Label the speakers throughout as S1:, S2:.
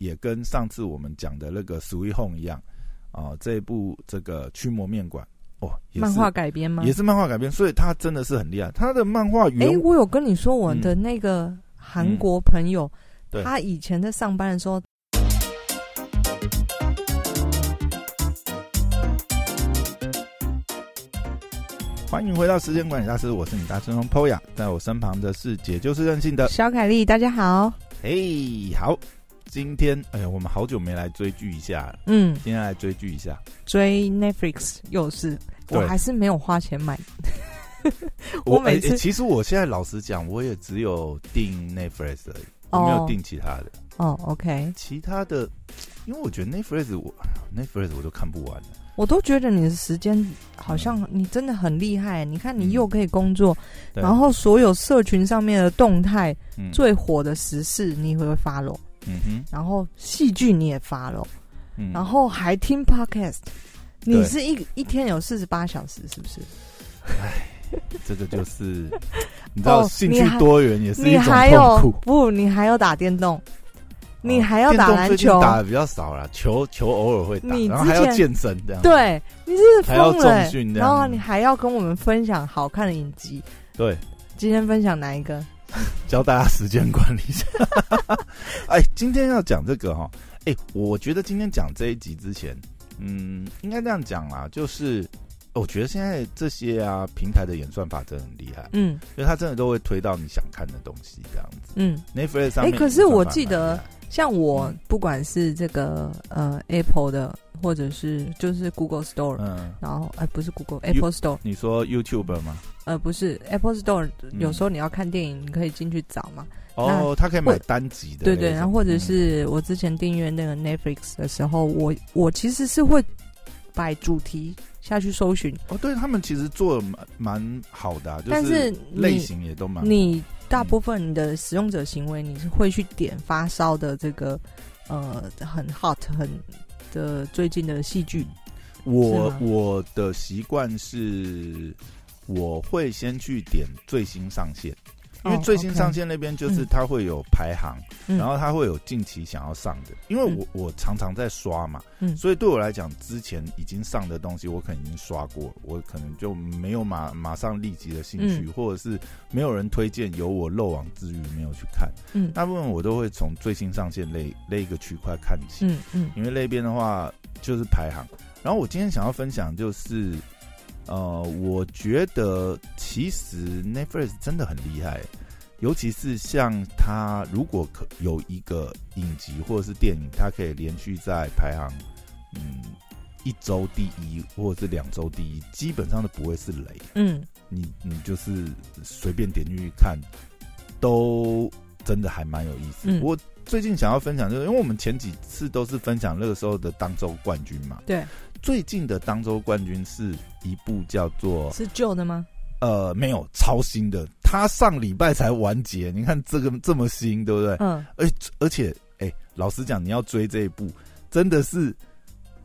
S1: 也跟上次我们讲的那个《Sweet Home》一样啊，这一部这个《驱魔面馆》哦，也是
S2: 漫画改编吗？
S1: 也是漫画改编，所以它真的是很厉害。它的漫画
S2: 哎、
S1: 原
S2: 我有跟你说我的那个韩国朋友，
S1: 对
S2: 他以前在上班的时候，
S1: 欢迎回到时间管理大师，我是你大师兄 Poya，在我身旁的是姐就是任性的。
S2: 小凯丽，大家好。
S1: 嘿，好，今天哎呀，我们好久没来追剧一下了，
S2: 嗯，
S1: 今天来追剧一下。
S2: 追 Netflix 又是，我还是没有花钱买。我每次
S1: 其实我现在老实讲，我也只有订 Netflix 而已，我没有订其他的。
S2: 哦，OK，
S1: 其他的，因为我觉得 Netflix 我 Netflix 我都看不完了。
S2: 我都觉得你的时间好像你真的很厉害。你看，你又可以工作，
S1: 对
S2: 然后所有社群上面的动态、
S1: 嗯
S2: 最火的时事你会 follow，
S1: 嗯哼，
S2: 然后戏剧你也 follow，
S1: 嗯
S2: 然后还听 podcast。你是一一天有四十八小时，是不是？
S1: 这个就是 你知道，
S2: 哦
S1: 兴趣多元也是一
S2: 你
S1: 种痛苦。
S2: 不？你还有打电动，你
S1: 哦
S2: 还要打篮球，
S1: 打的比较少了，球球偶尔会打，
S2: 你
S1: 然后还要
S2: 之前
S1: 健身这样。
S2: 对，你是
S1: 还要
S2: 疯了欸
S1: 重训
S2: 然后你还要跟我们分享好看的影集。
S1: 对，
S2: 今天分享哪一个？
S1: 教大家时间管理一下。哎，今天要讲这个哈，哎，我觉得今天讲这一集之前，嗯，应该这样讲啦，就是我觉得现在这些啊平台的演算法真的很厉害，
S2: 嗯
S1: 因为它真的都会推到你想看的东西这样子。
S2: 嗯
S1: ，Netflix 上面，
S2: 哎可是我记得像我
S1: 嗯
S2: 不管是这个呃 Apple 的，或者是就是 Google Store，、
S1: 嗯，
S2: 然后哎、不是 Google Apple Store，
S1: 你说 YouTube 吗？
S2: 呃不是 Apple Store，、
S1: 嗯。
S2: 有时候你要看电影，你可以进去找嘛。
S1: 哦，它可以买
S2: 或
S1: 单集的
S2: 对对，然后或者
S1: 嗯。
S2: 是我之前订阅那个 Netflix 的时候，我我其实是会摆主题下去搜寻，
S1: 哦，对他们其实做的蛮蛮好的、啊，就
S2: 但是
S1: 类型也都蛮好。
S2: 你大部分你的使用者行为，你是会去点发烧的这个呃很 hot 很的最近的戏剧，
S1: 我我的习惯是，我会先去点最新上线，因为
S2: 哦
S1: 最新上线那边就是
S2: 嗯
S1: 它会有排行，
S2: 嗯
S1: 然后它会有近期想要上的。因为我我常常在刷嘛，
S2: 嗯
S1: 所以对我来讲，之前已经上的东西我可能已经刷过，我可能就没有马马上立即的兴趣，
S2: 嗯
S1: 或者是没有人推荐，有我漏网之鱼没有去看。
S2: 嗯
S1: 大部分我都会从最新上线那那一个区块看起。
S2: 嗯嗯
S1: 因为那边的话就是排行。然后我今天想要分享就是，呃，我觉得其实 Netflix 真的很厉害，尤其是像它如果可有一个影集或者是电影，它可以连续在排行，嗯，一周第一或者是两周第一，基本上都不会是雷。
S2: 嗯
S1: 你你就是随便点进去看，都真的还蛮有意思。
S2: 嗯
S1: 我最近想要分享，就是因为我们前几次都是分享那个时候的当周冠军嘛，
S2: 对，
S1: 最近的当周冠军是一部叫做
S2: 是旧的吗？
S1: 呃没有超新的，它上礼拜才完结，你看这个这么新，对不对？
S2: 嗯
S1: 而而且哎、老实讲，你要追这一部，真的是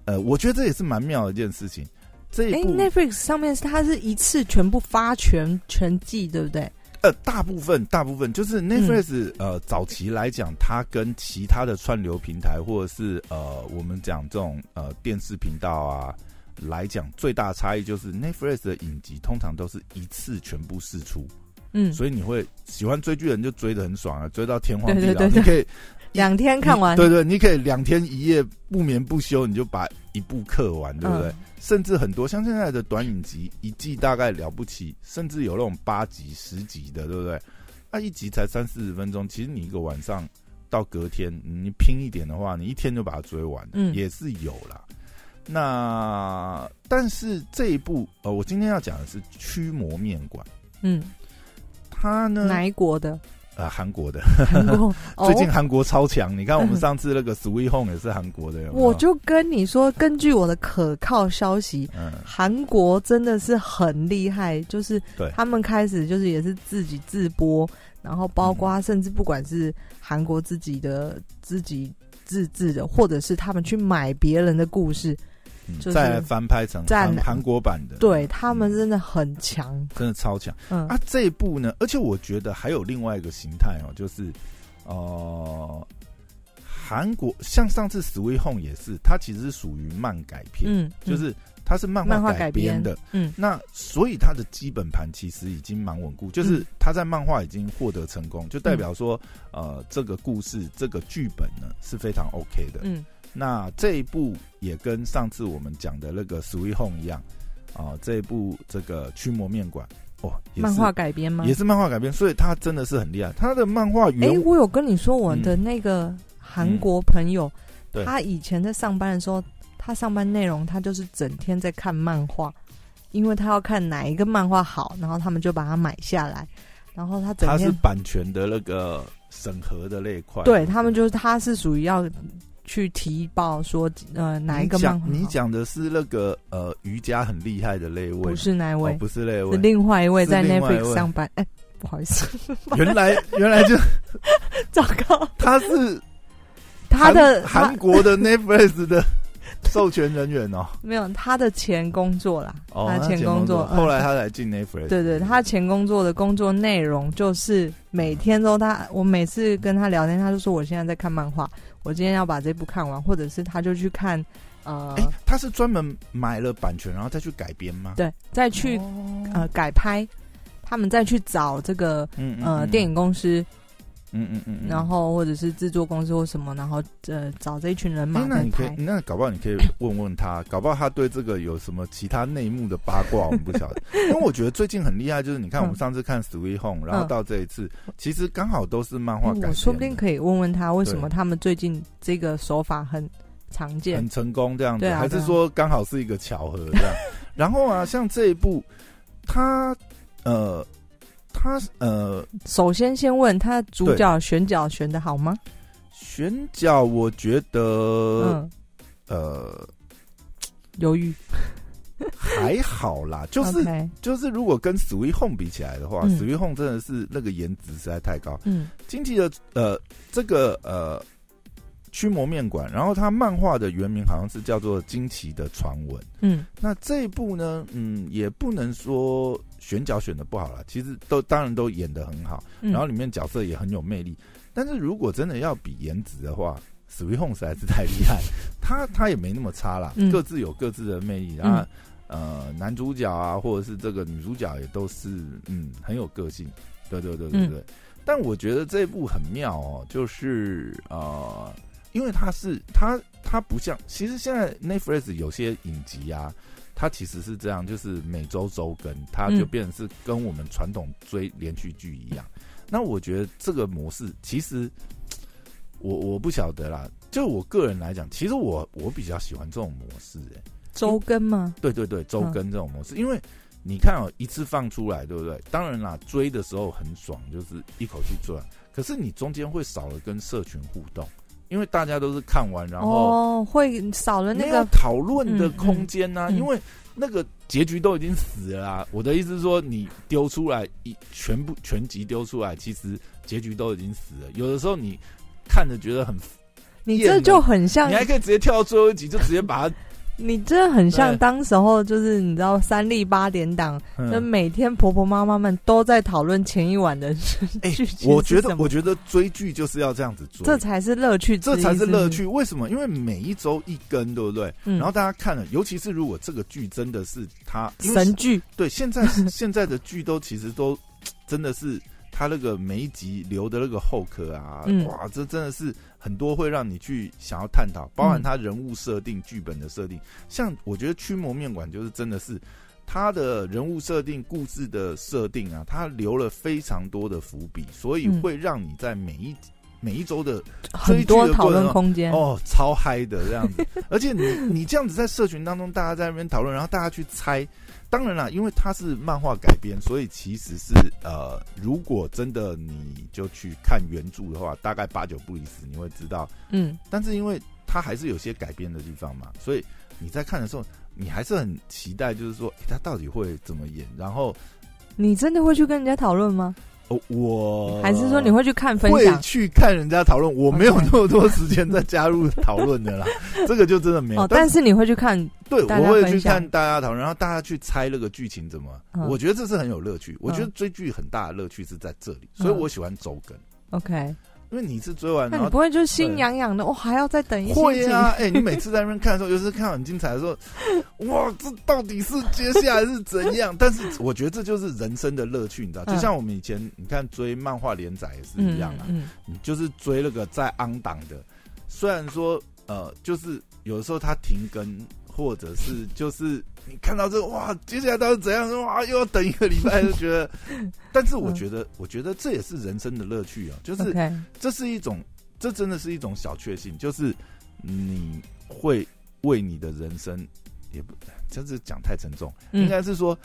S1: 呃，我觉得这也是蛮妙的一件事情。这
S2: 哎
S1: 一部
S2: ，Netflix 上面是它是一次全部发全全季，对不对？
S1: 呃，大部分大部分就是 Netflix、呃，早期来讲，它跟其他的串流平台或者是呃，我们讲这种呃电视频道啊来讲，最大的差异就是 Netflix 的影集通常都是一次全部释出，
S2: 嗯，
S1: 所以你会喜欢追剧的人就追得很爽啊，追到天荒地老，你可以
S2: 两天看完，
S1: 对对，你可以两天一夜不眠不休，你就把一部课完，对不对？
S2: 嗯
S1: 甚至很多像现在的短影集，一季大概了不起，甚至有那种八集、十集的，对不对？那、一集才三四十分钟，其实你一个晚上到隔天，你拼一点的话，你一天就把它追完，
S2: 嗯
S1: 也是有啦。那但是这一部，呃，我今天要讲的是《驱魔面馆》，
S2: 嗯，
S1: 它呢，
S2: 哪一国的？
S1: 呃，韩国的，
S2: 韩国。哦
S1: 最近韩国超强。你看我们
S2: 嗯
S1: 上次那个《Sweet Home》也是韩国的，有有
S2: 我就跟你说，根据我的可靠消息，
S1: 嗯，
S2: 韩国真的是很厉害，就是他们开始就是也是自己自播，然后包括甚至不管是韩国自己的自己自制的，或者是他们去买别人的故事，
S1: 嗯
S2: 就是
S1: 再翻拍成韩韩国版的，
S2: 对他们
S1: 嗯
S2: 真的很强。
S1: 真的超强。
S2: 嗯。
S1: 啊！这一部呢，而且我觉得还有另外一个形态哦，就是呃，韩国像上次《Sweet Home》也是，它其实是属于漫改片，
S2: 嗯，
S1: 就是它是漫
S2: 漫画
S1: 改
S2: 改编
S1: 的。
S2: 嗯。
S1: 那所以它的基本盘其实已经蛮稳固，就是它在漫画已经获得成功，就代表说，呃，这个故事这个剧本呢是非常 OK 的。
S2: 嗯
S1: 那这一部也跟上次我们讲的那个《Sweet Home》一样啊、这一部这个驱魔面馆哦，也是
S2: 漫画改编吗？
S1: 也是漫画改编，所以它真的是很厉害。它的漫画
S2: 哎、
S1: 原、
S2: 我有跟你说我的那个韩国朋友，他以前在上班的时候，他上班内容他就是整天在看漫画，因为他要看哪一个漫画好，然后他们就把它买下来，然后他整
S1: 它是版权的那个审核的那一块，
S2: 对他们就是他是属于要去提报说呃哪一个漫画？
S1: 你讲的是那个呃瑜伽很厉害的那一位，
S2: 不是哪一位，
S1: 哦、不是那位。
S2: 是，另外一位在 Netflix 上班，哎、不好意思，
S1: 原来原来就
S2: 糟糕，
S1: 他是
S2: 他的
S1: 韩韩国的 Netflix 的授权人员哦，
S2: 没有他的前工作啦，
S1: 哦，
S2: 他前
S1: 工
S2: 工作。嗯
S1: 后来他来进 Netflix，
S2: 对对，他前工作的工作内容就是每天都他，我每次跟他聊天，他就说我现在在看漫画，我今天要把这部看完，或者是他就去看呃
S1: 哎、，他是专门买了版权然后再去改编吗？
S2: 对，再去、
S1: 哦
S2: 呃改拍，他们再去找这个
S1: 嗯
S2: 呃电，
S1: 影
S2: 公司，
S1: 嗯嗯嗯，嗯
S2: 然后或者是制作公司或什么，然后呃找这一群人马
S1: 哎，那你可以，。那搞不好你可以问问他，搞不好他对这个有什么其他内幕的八卦，我们不晓得。因为我觉得最近很厉害，就是你看我们
S2: 嗯
S1: 上次看《Sweet Home》，然后到这一次，其实刚好都是漫画
S2: 我说不定可以问问他，为什么他们最近这个手法很常见
S1: 很？成功这样子，还是说刚好是一个巧合这样？然后啊，像这一部，他呃，他呃
S2: 首先先问他主角选角选的好吗？
S1: 选角，我觉得、
S2: 嗯，
S1: 呃
S2: 犹豫。
S1: 还好啦，就是就是如果跟 Sweet Home 比起来的话、
S2: 嗯
S1: s w e e t Home 真的是那个颜值实在太高。
S2: 嗯
S1: 经济的呃这个呃驱魔面馆，然后它漫画的原名好像是叫做《惊奇的传闻》。
S2: 嗯
S1: 那这一部呢，嗯，也不能说选角选的不好了，其实都当然都演的很好，
S2: 嗯，
S1: 然后里面角色也很有魅力。但是如果真的要比颜值的话，Sweet Home 实在是太厉害，他他也没那么差啦，
S2: 嗯
S1: 各自有各自的魅力。然后、呃，男主角啊，或者是这个女主角也都是嗯很有个性，对对对对对。但我觉得这一部很妙哦，就是呃，因为它是它它不像，其实现在 Netflix 有些影集啊，它其实是这样，就是每周周更，它就
S2: 嗯
S1: 变成是跟我们传统追连续剧一样。那我觉得这个模式其实，我我不晓得啦。就我个人来讲，其实我我比较喜欢这种模式、欸，
S2: 周更吗？
S1: 对对对，周
S2: 嗯
S1: 更这种模式，因为你看哦，一次放出来，对不对？当然啦，追的时候很爽，就是一口气追。可是你中间会少了跟社群互动，因为大家都是看完，然后
S2: 哦，会少了那个
S1: 讨论的空间呐、
S2: 嗯嗯
S1: 因为那个结局都已经死了啦。我的意思是说，你丢出来一全部全集丢出来，其实结局都已经死了。有的时候你看着觉得很，
S2: 你这就很像
S1: 你，还可以直接跳到最后一集，就直接把它。
S2: 你这很像当时候就是你知道三立八点档，那
S1: 嗯
S2: 每天婆婆妈妈们都在讨论前一晚的
S1: 哎
S2: 剧情
S1: 我觉得，我觉得追剧就是要这样子追，
S2: 这才是乐趣
S1: 这才是乐趣。为什么？因为每一周一更，对不对？
S2: 嗯
S1: 然后大家看了，尤其是如果这个剧真的是他
S2: 神剧，
S1: 对，现在现在的剧都其实都真的是他那个每一集留的那个后壳啊，
S2: 嗯
S1: 哇，这真的是很多会让你去想要探讨，包含
S2: 嗯
S1: 他人物设定、剧本的设定。像我觉得《驱魔面馆》就是真的是他的人物设定、故事的设定啊，他留了非常多的伏笔，所以
S2: 嗯
S1: 会让你在每一每一周的
S2: 很多讨论空间。
S1: 哦，超嗨的这样子，而且你你这样子在社群当中，大家在那边讨论，然后大家去猜。当然啦，因为它是漫画改编，所以其实是呃，如果真的你就去看原著的话，大概八九不离十，你会知道。
S2: 嗯，
S1: 但是因为它还是有些改编的地方嘛，所以你在看的时候，你还是很期待，就是说，诶他到底会怎么演？然后，
S2: 你真的会去跟人家讨论吗？
S1: 哦，我
S2: 还是说你会去看分
S1: 会
S2: 享？
S1: 去看人家讨论？我没有那么多时间再加入讨论的啦，这个就真的没有。
S2: 哦，但是你会去看，
S1: 对，我会去看大家讨论，然后大家去猜那个剧情怎么。
S2: 嗯
S1: 我觉得这是很有乐趣。我觉得
S2: 嗯
S1: 追剧很大的乐趣是在这里，所以
S2: 嗯
S1: 我喜欢周更。
S2: OK，
S1: 因因为你是追完，
S2: 那你不会就心痒痒的？我，还要再等一星期？
S1: 会啊，哎、你每次在那边看的时候，尤其是看到很精彩的时候，哇，这到底是接下来是怎样？但是我觉得这就是人生的乐趣，你知道？
S2: 嗯
S1: 就像我们以前你看追漫画连载也是一样啊，
S2: 嗯
S1: 你就是追那个在昂档的，虽然说呃，就是有的时候它停更，或者是就是你看到这哇，接下来到底怎样？哇，又要等一个礼拜，就觉得。但是我觉得，我觉得这也是人生的乐趣啊，就是这是一种，这真的是一种小确幸，就是你会为你的人生，也不，这是讲太沉重，应
S2: 嗯，
S1: 该是说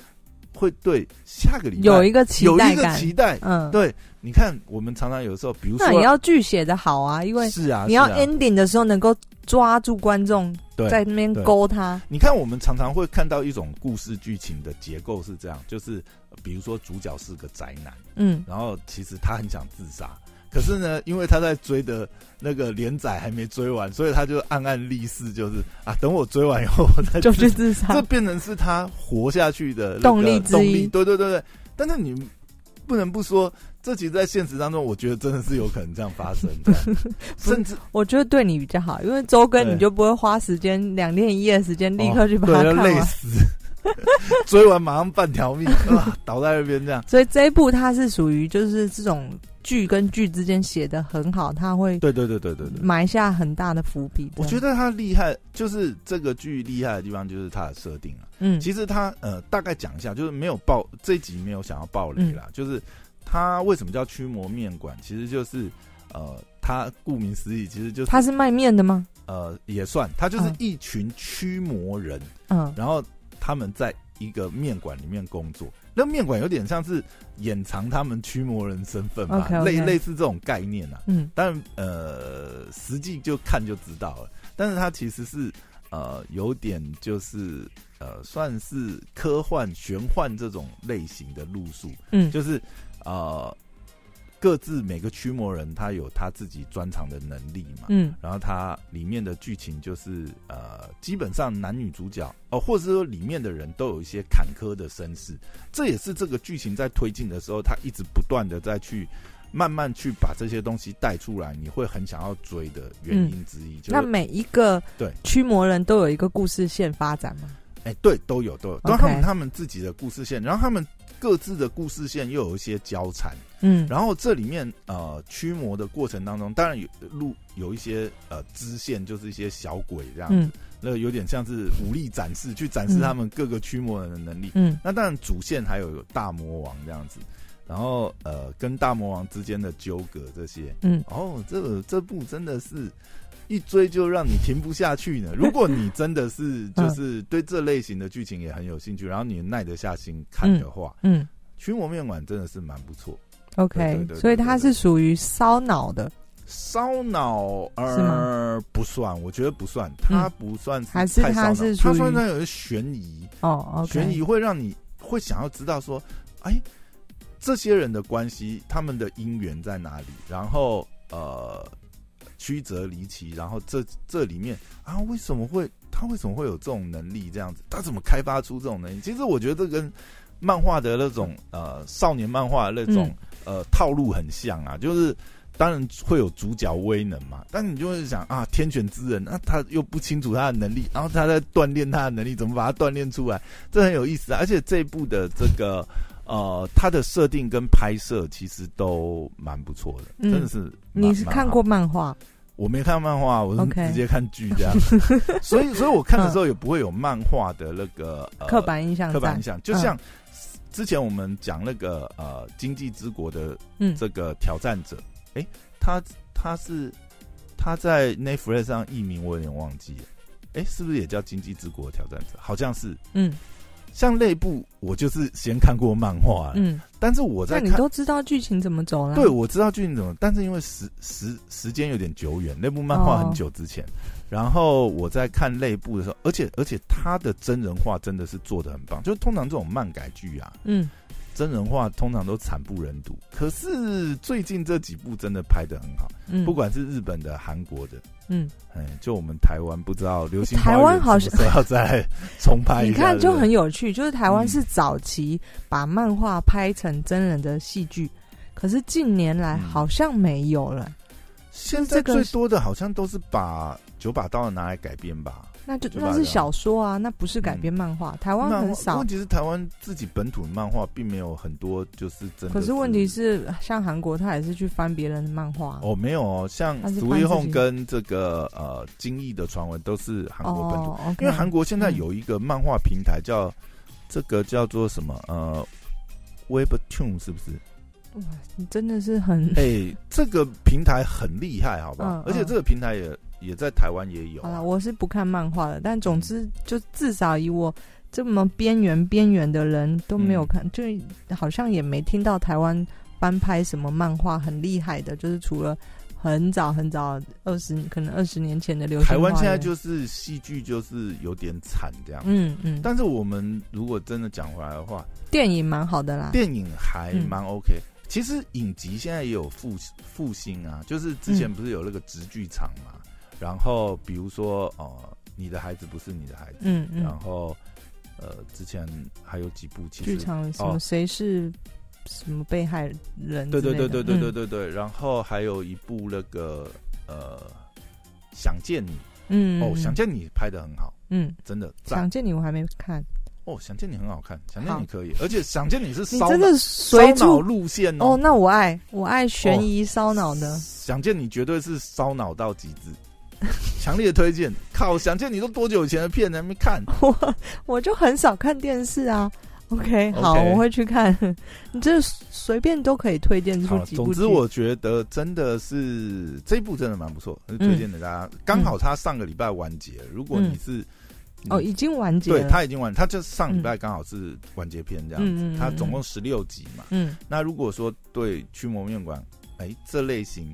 S1: 会对下个礼拜
S2: 有一个期
S1: 有一个
S2: 待感，
S1: 期待。
S2: 嗯，
S1: 对，你看，我们常常有时候，比如说，
S2: 那你要剧写的好啊，因为
S1: 是啊，
S2: 你要
S1: 是啊
S2: ending 的时候能够抓住观众，
S1: 对
S2: 在那边
S1: 对。
S2: 勾他，
S1: 你看，我们常常会看到一种故事剧情的结构是这样，就是呃比如说主角是个宅男，
S2: 嗯，
S1: 然后其实他很想自杀，可是呢，因为他在追的那个连载还没追完，所以他就暗暗立誓，就是啊，等我追完以后我再
S2: 就
S1: 自
S2: 去自杀
S1: 这。变成是他活下去的
S2: 动力之一
S1: 动力。对对对对，但是你不能不说，这其实，在现实当中，我觉得真的是有可能这样发生的，甚至
S2: 我觉得对你比较好，因为周更你就不会花时间两天一夜的时间立刻去把
S1: 哦对要
S2: 它看完。
S1: 累死，追完马上半条命啊，倒在那边这样。
S2: 所以这一部它是属于就是这种剧跟剧之间写的很好，他会
S1: 对对对对对对。
S2: 埋下很大的伏笔。
S1: 我觉，得他厉害，就是这个剧厉害的地方，就是它的设定啊。
S2: 嗯，
S1: 其实他呃，大概讲一下，就是没有爆这一集没有想要爆雷啦，就是他为什么叫驱魔面馆，其实就是呃，他顾名思义，其实就是
S2: 他是卖面的吗？
S1: 呃也算，他就是
S2: 嗯
S1: 一群驱魔人，
S2: 嗯
S1: 然后他们在一个面馆里面工作。那面馆有点像是掩藏他们驱魔人身份吧类类似这种概念啊。
S2: 嗯
S1: 但呃，实际就看就知道了。但是它其实是呃有点就是呃算是科幻玄幻这种类型的路数，
S2: 嗯，
S1: 就是呃各自每个驱魔人他有他自己专长的能力嘛。
S2: 嗯
S1: 然后他里面的剧情就是呃，基本上男女主角哦，或者是说里面的人都有一些坎坷的身世，这也是这个剧情在推进的时候，他一直不断的在去慢慢去把这些东西带出来，你会很想要追的原因之一。就是
S2: 那每一个
S1: 对
S2: 驱魔人都有一个故事线发展吗？
S1: 哎，对，都有都有，都他们他们自己的故事线，然后他们各自的故事线又有一些交缠。
S2: 嗯，
S1: 然后这里面呃驱魔的过程当中，当然有路有一些呃支线，就是一些小鬼这样子，
S2: 嗯
S1: 那有点像是武力展示，去展示
S2: 嗯
S1: 他们各个驱魔人的能力。
S2: 嗯
S1: 那当然主线还有大魔王这样子，然后呃跟大魔王之间的纠葛这些，
S2: 嗯
S1: 哦，这个这部真的是。一追就让你停不下去呢。如果你真的是就是对这类型的剧情也很有兴趣，然后你耐得下心看的话，
S2: 嗯
S1: 驱魔面馆真的是蛮不错。
S2: ，OK，所以它是属于烧脑的，
S1: 烧脑
S2: 是
S1: 呃不算，我觉得不算，它不算是
S2: 还是
S1: 太烧脑
S2: 它是
S1: 它算它有些悬疑，
S2: 哦
S1: 悬疑会让你会想要知道说，哎，这些人的关系，他们的姻缘在哪里？然后呃，曲折离奇，然后这这里面啊，为什么会他为什么会有这种能力？这样子，他怎么开发出这种能力？其实我觉得这跟漫画的那种呃少年漫画的那种、呃套路很像啊，就是。当然会有主角威能嘛，但你就会想啊，天选之人，那、他又不清楚他的能力，然后他在锻炼他的能力，怎么把他锻炼出来？这很有意思啊！而且这一部的这个呃，它的设定跟拍摄其实都蛮不错的，
S2: 嗯
S1: 真的是。
S2: 你是看过？漫画？
S1: 我没看漫画，我是直接看剧这样。所以，所以我看的时候也不会有漫画的那个、呃、
S2: 刻板印象，
S1: 刻板印象，就
S2: 嗯
S1: 像之前我们讲那个呃《经济之国》的
S2: 嗯
S1: 这个挑战者，哎、他他是他在 Netflix 上译名，我有点忘记了，哎、是不是也叫《经济之国的挑战者》？好像是。
S2: 嗯
S1: 像内部，我就是先看过漫画，
S2: 嗯，
S1: 但是我在看，
S2: 那你都知道剧情怎么走了？
S1: 对，我知道剧情怎么，但是因为时时时间有点久远，那部漫画很久之前，然后我在看内部的时候，而且而且他的真人化真的是做的很棒，就是通常这种漫改剧啊，
S2: 嗯
S1: 真人化通常都惨不忍睹，可是最近这几部真的拍的很好，
S2: 嗯，
S1: 不管是日本的、韩国的，
S2: 嗯，
S1: 哎，就我们台湾不知道流行
S2: 台湾好像
S1: 要再重拍一下，
S2: 你看就很有趣，就是台湾
S1: 嗯
S2: 是早期把漫画拍成真人的戏剧，可是近年来
S1: 嗯。
S2: 好像没有了。
S1: 现在最多的好像都是把九把刀拿来改编吧。
S2: 那就那是小说啊，那不是改编漫画。台湾很少。
S1: 问题是台湾自己本土的漫画并没有很多，就是真的。
S2: 可是问题是，像韩国，他也是去翻别人的漫画。
S1: 哦，没有哦，像《Sweet Home》跟这个呃《精益的传闻》都是韩国本土。因为韩国现在有一个漫画平台叫这个叫做什么呃 Webtoon，是不是？
S2: 哇，你真的是很
S1: 哎，这个平台很厉害，好不好？而且这个平台也。也在台湾也有。
S2: 好了，我是不看漫画的，但总之就至少以我这么边缘边缘的人都没有看，就好像也没听到台湾翻拍什么漫画很厉害的，就是除了很早很早二十可能二十年前的流行。
S1: 台湾现在就是戏剧就是有点惨这样。嗯嗯。但是我们如果真的讲回来的话，
S2: 电影蛮好的啦，
S1: 电影还蛮 OK。其实影集现在也有复复兴啊，就是之前不是有那个直剧场嘛。然后，比如说，哦，你的孩子不是你的孩子。嗯嗯。然后，呃，之前还有几部其实
S2: 剧场什么谁是什么被害人？
S1: 对对对对对对对对。然后还有一部那个呃，想见你。嗯。哦，想见你拍的很好。嗯，真的。
S2: 想见你我还没看。
S1: 哦，想见你很好看，想见你可以，而且想见你是
S2: 烧真的烧
S1: 脑路线
S2: 哦。那我爱我爱悬疑烧脑的。
S1: 想见你绝对是烧脑到极致。强烈推荐！靠，想见你都多久以前的片还没看？
S2: 我我就很少看电视啊。OK，好，我会去看。你这随便都可以推荐出几部。
S1: 总之，我觉得真的是这部真的蛮不错，推荐给大家。刚好他上个礼拜完结，如果你是
S2: 哦，已经完结，
S1: 对他已经完，他就上礼拜刚好是完结篇这样子。他总共十六集嘛。嗯。那如果说对驱魔面馆，哎，这类型。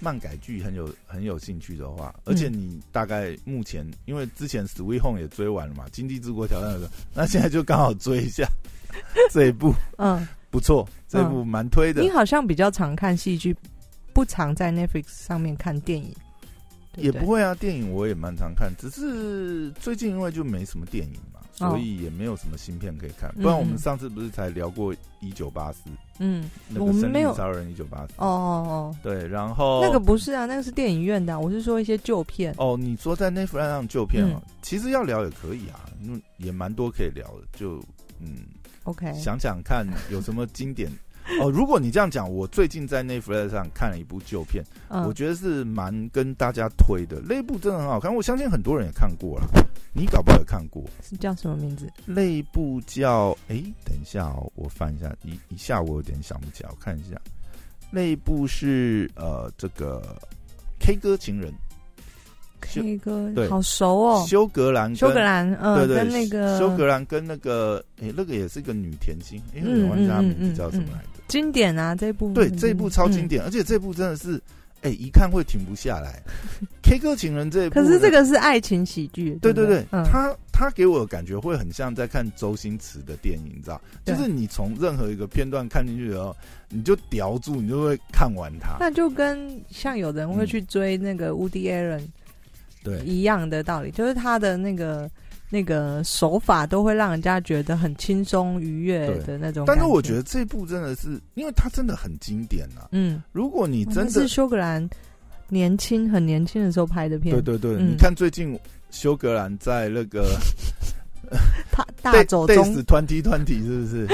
S1: 漫改剧很有很有兴趣的话，而且你大概目前因为之前《Sweet Home》也追完了嘛，《经济之国挑战者》，那现在就刚好追一下 这一部，嗯，不错，这一部蛮推的。
S2: 你好像比较常看戏剧，不常在 Netflix 上面看电影，
S1: 也不会啊。电影我也蛮常看，只是最近因为就没什么电影嘛。所以也没有什么新片可以看，不然我们上次不是才聊过一九八四？嗯，我们没有《超人一九八四》哦哦哦，对，然后
S2: 那个不是啊，那个是电影院的，我是说一些旧片。
S1: 哦，你说在 Netflix 上旧片啊，其实要聊也可以啊，嗯，也蛮多可以聊的，就嗯
S2: ，OK，
S1: 想想看有什么经典。哦，如果你这样讲，我最近在 Netflix 上看了一部旧片，我觉得是蛮跟大家推的。那部真的很好看，我相信很多人也看过了。你搞不好也看过？
S2: 是叫什么名字？
S1: 那部叫……哎，等一下哦，我翻一下，一一下我有点想不起来，我看一下。那部是呃，这个 K 歌情人。
S2: K 歌对，好熟哦。
S1: 修格兰，
S2: 修格兰，嗯，
S1: 跟
S2: 那个
S1: 修格兰跟那个，哎，那个也是一个女甜心，因为我忘记她名字叫什么来着。
S2: 经典啊，这部
S1: 对这一部超经典，而且这部真的是，哎，一看会停不下来。K 歌情人这一部，
S2: 可是这个是爱情喜剧，
S1: 对对对，他他给我的感觉会很像在看周星驰的电影，你知道？就是你从任何一个片段看进去的时候，你就叼住，你就会看完它。
S2: 那就跟像有人会去追那个 Woody Allen。
S1: 对，
S2: 一样的道理，就是他的那个那个手法都会让人家觉得很轻松愉悦的那种。
S1: 但是我觉得这部真的是，因为它真的很经典啊。嗯，如果你真的
S2: 是修格兰年轻很年轻的时候拍的片，
S1: 对对对，你看最近修格兰在那个。
S2: 大大走中
S1: ，twenty twenty 是不是？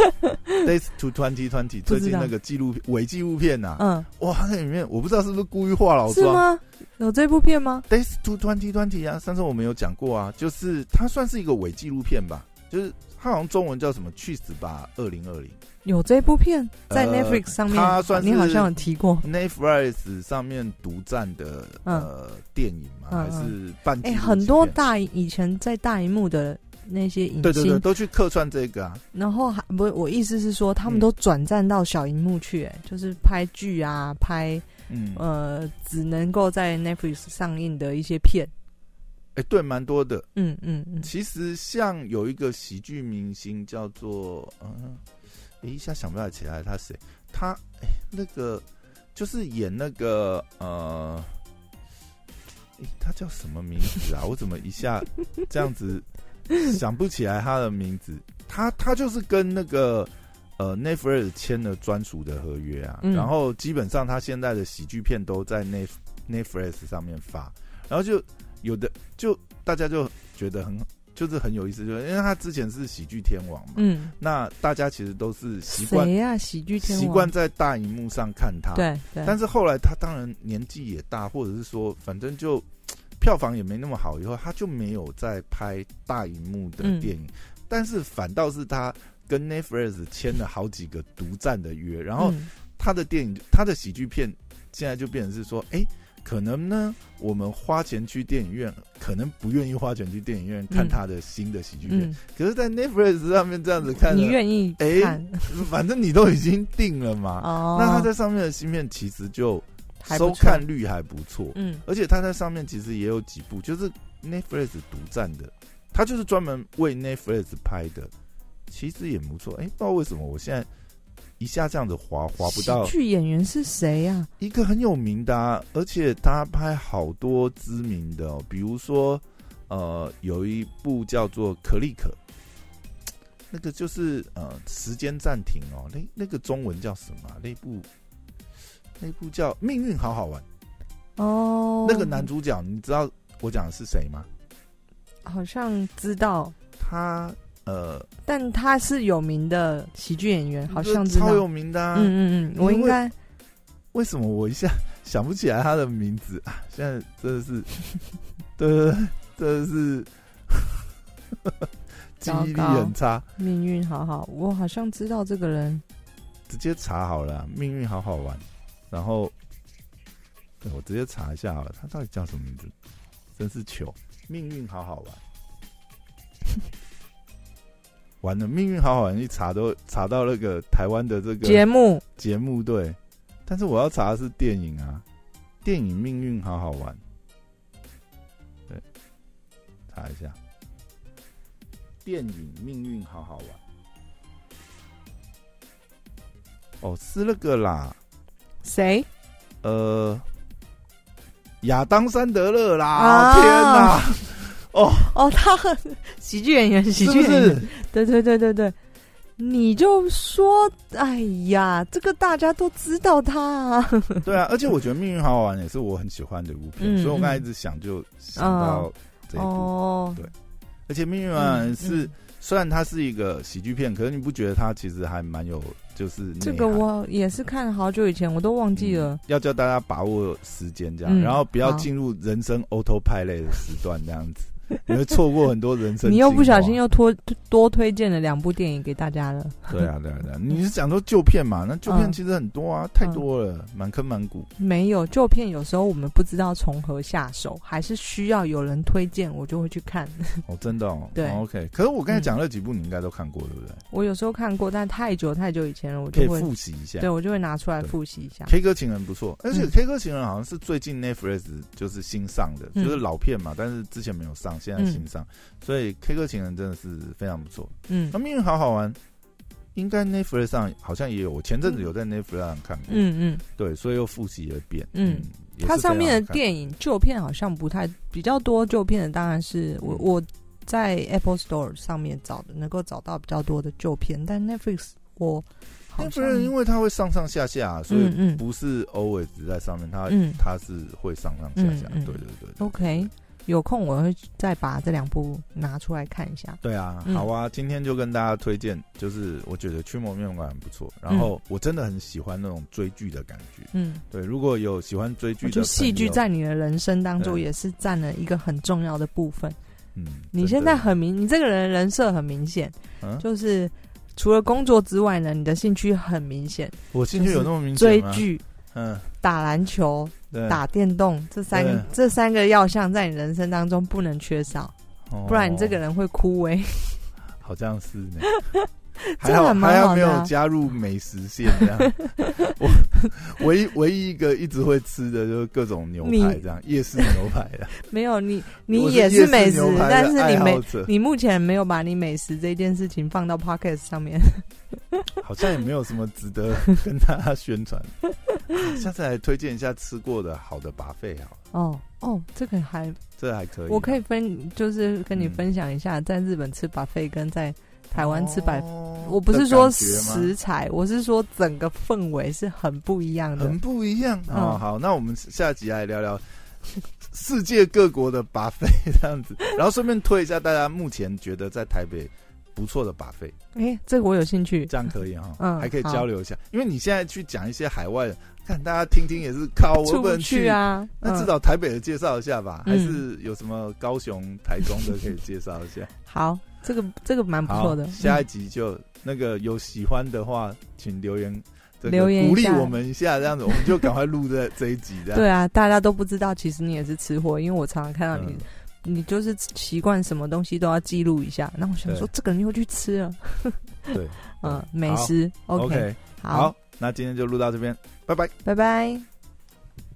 S1: Days to twenty twenty 最近那个纪录伪纪录片呐，嗯，哇，那里面我不知道是不是故意画老
S2: 妆，是吗？有这部片吗
S1: ？Days to twenty twenty 啊，上次我们有讲过啊，就是它算是一个伪纪录片吧，就是它好像中文叫什么“去死吧，二零二零”。
S2: 有这部片在 Netflix 上面，
S1: 它算
S2: 你好像有提过
S1: Netflix 上面独占的呃电影吗？还是半？哎，
S2: 很多大以前在大荧幕的。那些影星
S1: 对对对，都去客串这个啊。
S2: 然后还不，我意思是说，他们都转战到小荧幕去，哎，就是拍剧啊，拍嗯呃，只能够在 Netflix 上映的一些片。
S1: 哎，对，蛮多的。嗯嗯嗯。其实像有一个喜剧明星叫做嗯，哎，一下想不起来他谁？他哎，那个就是演那个呃，哎，他叫什么名字啊？我怎么一下这样子？想不起来他的名字，他他就是跟那个呃 Netflix 签了专属的合约啊，
S2: 嗯。
S1: 然后基本上他现在的喜剧片都在 Net Netflix 上面发，然后就有的就大家就觉得很就是很有意思，就是因为他之前是喜剧天王嘛，
S2: 嗯，
S1: 那大家其实都是习惯
S2: 谁呀？喜剧天王？
S1: 习惯在大荧幕上看他，
S2: 对对，
S1: 但是后来他当然年纪也大，或者是说反正就票房也没那么好，以后他就没有再拍大荧幕的
S2: 嗯
S1: 电影，但是反倒是他跟 Netflix 签了好几个独占的约，然后
S2: 嗯。
S1: 他的电影他的喜剧片现在就变成是说，哎、可能呢，我们花钱去电影院，可能不愿意花钱去电影院看
S2: 嗯
S1: 他的新的喜剧片，
S2: 嗯，
S1: 可是，在 Netflix 上面这样子看呢，
S2: 你愿意
S1: 哎
S2: 看
S1: 反正你都已经定了嘛，
S2: 哦？
S1: 那他在上面的新片其实就收看率还不错，
S2: 嗯
S1: 而且他在上面其实也有几部就是 Netflix 独占的，他就是专门为 Netflix 拍的，其实也不错。哎、不知道为什么我现在一下这样子滑滑不到
S2: 剧演员是谁呀？
S1: 一个很有名的、啊，而且他拍好多知名的、哦，比如说呃有一部叫做《可丽可》。那个就是呃，时间暂停哦，那那个中文叫什么啊、那部那部叫《命运好好玩》。
S2: 哦，
S1: 那个男主角，你知道我讲的是谁吗？
S2: 好像知道，
S1: 他呃，
S2: 但他是有名的喜剧演员，好像知道
S1: 超。有名的、啊。
S2: 嗯嗯嗯，我应该
S1: 为什么我一下 想不起来他的名字啊？现在真的是，对对对，真的是 记忆力很差。
S2: 命运好好，我好像知道这个人。
S1: 直接查好了啊、命运好好玩。然后，对我直接查一下好了，他到底叫什么名字？真是糗！命运好好玩。完了，命运好好玩，一查都查到那个台湾的这个
S2: 节目
S1: 节目对，但是我要查的是电影啊，电影《命运好好玩》，对，查一下，电影《命运好好玩》。哦，是那个啦，
S2: 谁？
S1: 呃，亚当·山德勒啦！
S2: 啊
S1: 天哪，
S2: 哦哦，他喜剧演员，喜剧演员，
S1: 是？
S2: 对对对对对。你就说，哎呀，这个大家都知道他啊。
S1: 对啊，而且我觉得《命运好好玩》也是我很喜欢的一部片，
S2: 嗯
S1: 所以我刚才一
S2: 嗯
S1: 直想就想到这一部。
S2: 哦，
S1: 对而且《命运好好玩》是、
S2: 嗯
S1: 虽然它是一个喜剧片，可是你不觉得它其实还蛮有就是
S2: 这个我也是看了好久以前，我都忘记了。
S1: 嗯。要叫大家把握时间这样，
S2: 嗯
S1: 然后不要进入人生 autopilot 的时段这样子，你会错过很多人生。
S2: 你又不小心又多多推荐了两部电影给大家了。
S1: 对啊对啊对啊，你是讲说旧片嘛？那旧片
S2: 嗯
S1: 其实很多啊，太多了，满坑满谷。
S2: 没有旧片，有时候我们不知道从何下手，还是需要有人推荐，我就会去看。
S1: 哦，真的哦。
S2: 对
S1: 哦，OK。可是我刚才讲那几部，你应该都看过，对不对？
S2: 我有时候看过，但太久太久以前了，我
S1: 可以
S2: 就会
S1: 复习一下
S2: 对。我就会拿出来复习一下。
S1: K 歌情人不错，而且
S2: 嗯
S1: K 歌情人好像是最近 Netflix 就是新上的，
S2: 嗯
S1: 就是老片嘛，但是之前没有上，现在新上，所以 K 歌情人真的是非常不错。
S2: 嗯。
S1: 那命运好好玩，应该 Netflix 上好像也有，我前阵子有在 Netflix 上看过，
S2: 嗯嗯，
S1: 对，所以又复习了一遍。
S2: 嗯它上面的电影旧片好像不太比较多，旧片的当然是我
S1: 嗯。
S2: 我在 Apple Store 上面找的，能够找到比较多的旧片，但 Netflix 我
S1: Netflix 因为它会上上下下，所以不是 always 在上面，它
S2: 嗯。
S1: 它是会上上下下。对对对。
S2: OK，有空我会再把这两部拿出来看一下。
S1: 对啊，
S2: 嗯
S1: 好啊，今天就跟大家推荐，就是我觉得《驱魔面馆》很不错，然后我真的很喜欢那种追剧的感觉。
S2: 嗯，
S1: 对，如果有喜欢追剧的，
S2: 我觉得戏剧，在你的人生当中也是占了一个很重要的部分。
S1: 嗯，
S2: 你现在很明，你这个人人设很明显，
S1: 嗯，
S2: 就是除了工作之外呢，你的兴趣很明显，
S1: 我兴趣有那么明显吗？
S2: 追剧、
S1: 嗯，
S2: 打篮球、
S1: 对，
S2: 打电动这三
S1: 对
S2: 这三个要项在你人生当中不能缺少，
S1: 哦
S2: 不然你这个人会枯萎。
S1: 好像是呢。
S2: 这 个
S1: 还好还好没有加入美食线这样。我唯一唯一一个一直会吃的就是各种牛排这样，夜市牛排的。
S2: 没有你，你也
S1: 是
S2: 美食但是你没你目前没有把你美食这件事情放到 podcast 上面。
S1: 好像也没有什么值得跟大家宣传。下次来推荐一下吃过的好的拔费好了，
S2: 哦哦，这个还
S1: 这还可以。
S2: 我可以分，就是跟你
S1: 嗯
S2: 分享一下，在日本吃 buffet 跟在台湾吃百
S1: 哦
S2: 我不是说食材，我是说整个氛围是很不一样的
S1: 很。不一样
S2: 嗯
S1: 哦。好，那我们下集来聊聊 世界各国的把费这样子，然后顺便推一下大家目前觉得在台北不错的把费，
S2: 哎、这个我有兴趣。
S1: 这样可以哈，
S2: 嗯
S1: 还可以交流一下。因为你现在去讲一些海外的，看大家听听也是靠，我又
S2: 出不
S1: 不能
S2: 去啊？
S1: 那至
S2: 嗯
S1: 少台北的介绍一下吧，
S2: 嗯
S1: 还是有什么高雄、台中的可以介绍一下？
S2: 好，这个这个蛮不错的。
S1: 下一
S2: 嗯
S1: 集就那个有喜欢的话，请留言，这个
S2: 留言
S1: 鼓励我们一下，这样子我们就赶快录这这一集这样。
S2: 对啊，大家都不知道，其实你也是吃货，因为我常常看到你，
S1: 嗯
S2: 你就是习惯什么东西都要记录一下。那我想说，这个人又去吃了，
S1: 对，
S2: 嗯，
S1: 对
S2: 美食。
S1: OK，，OK，好，那今天就录到这边，拜拜。
S2: 拜拜。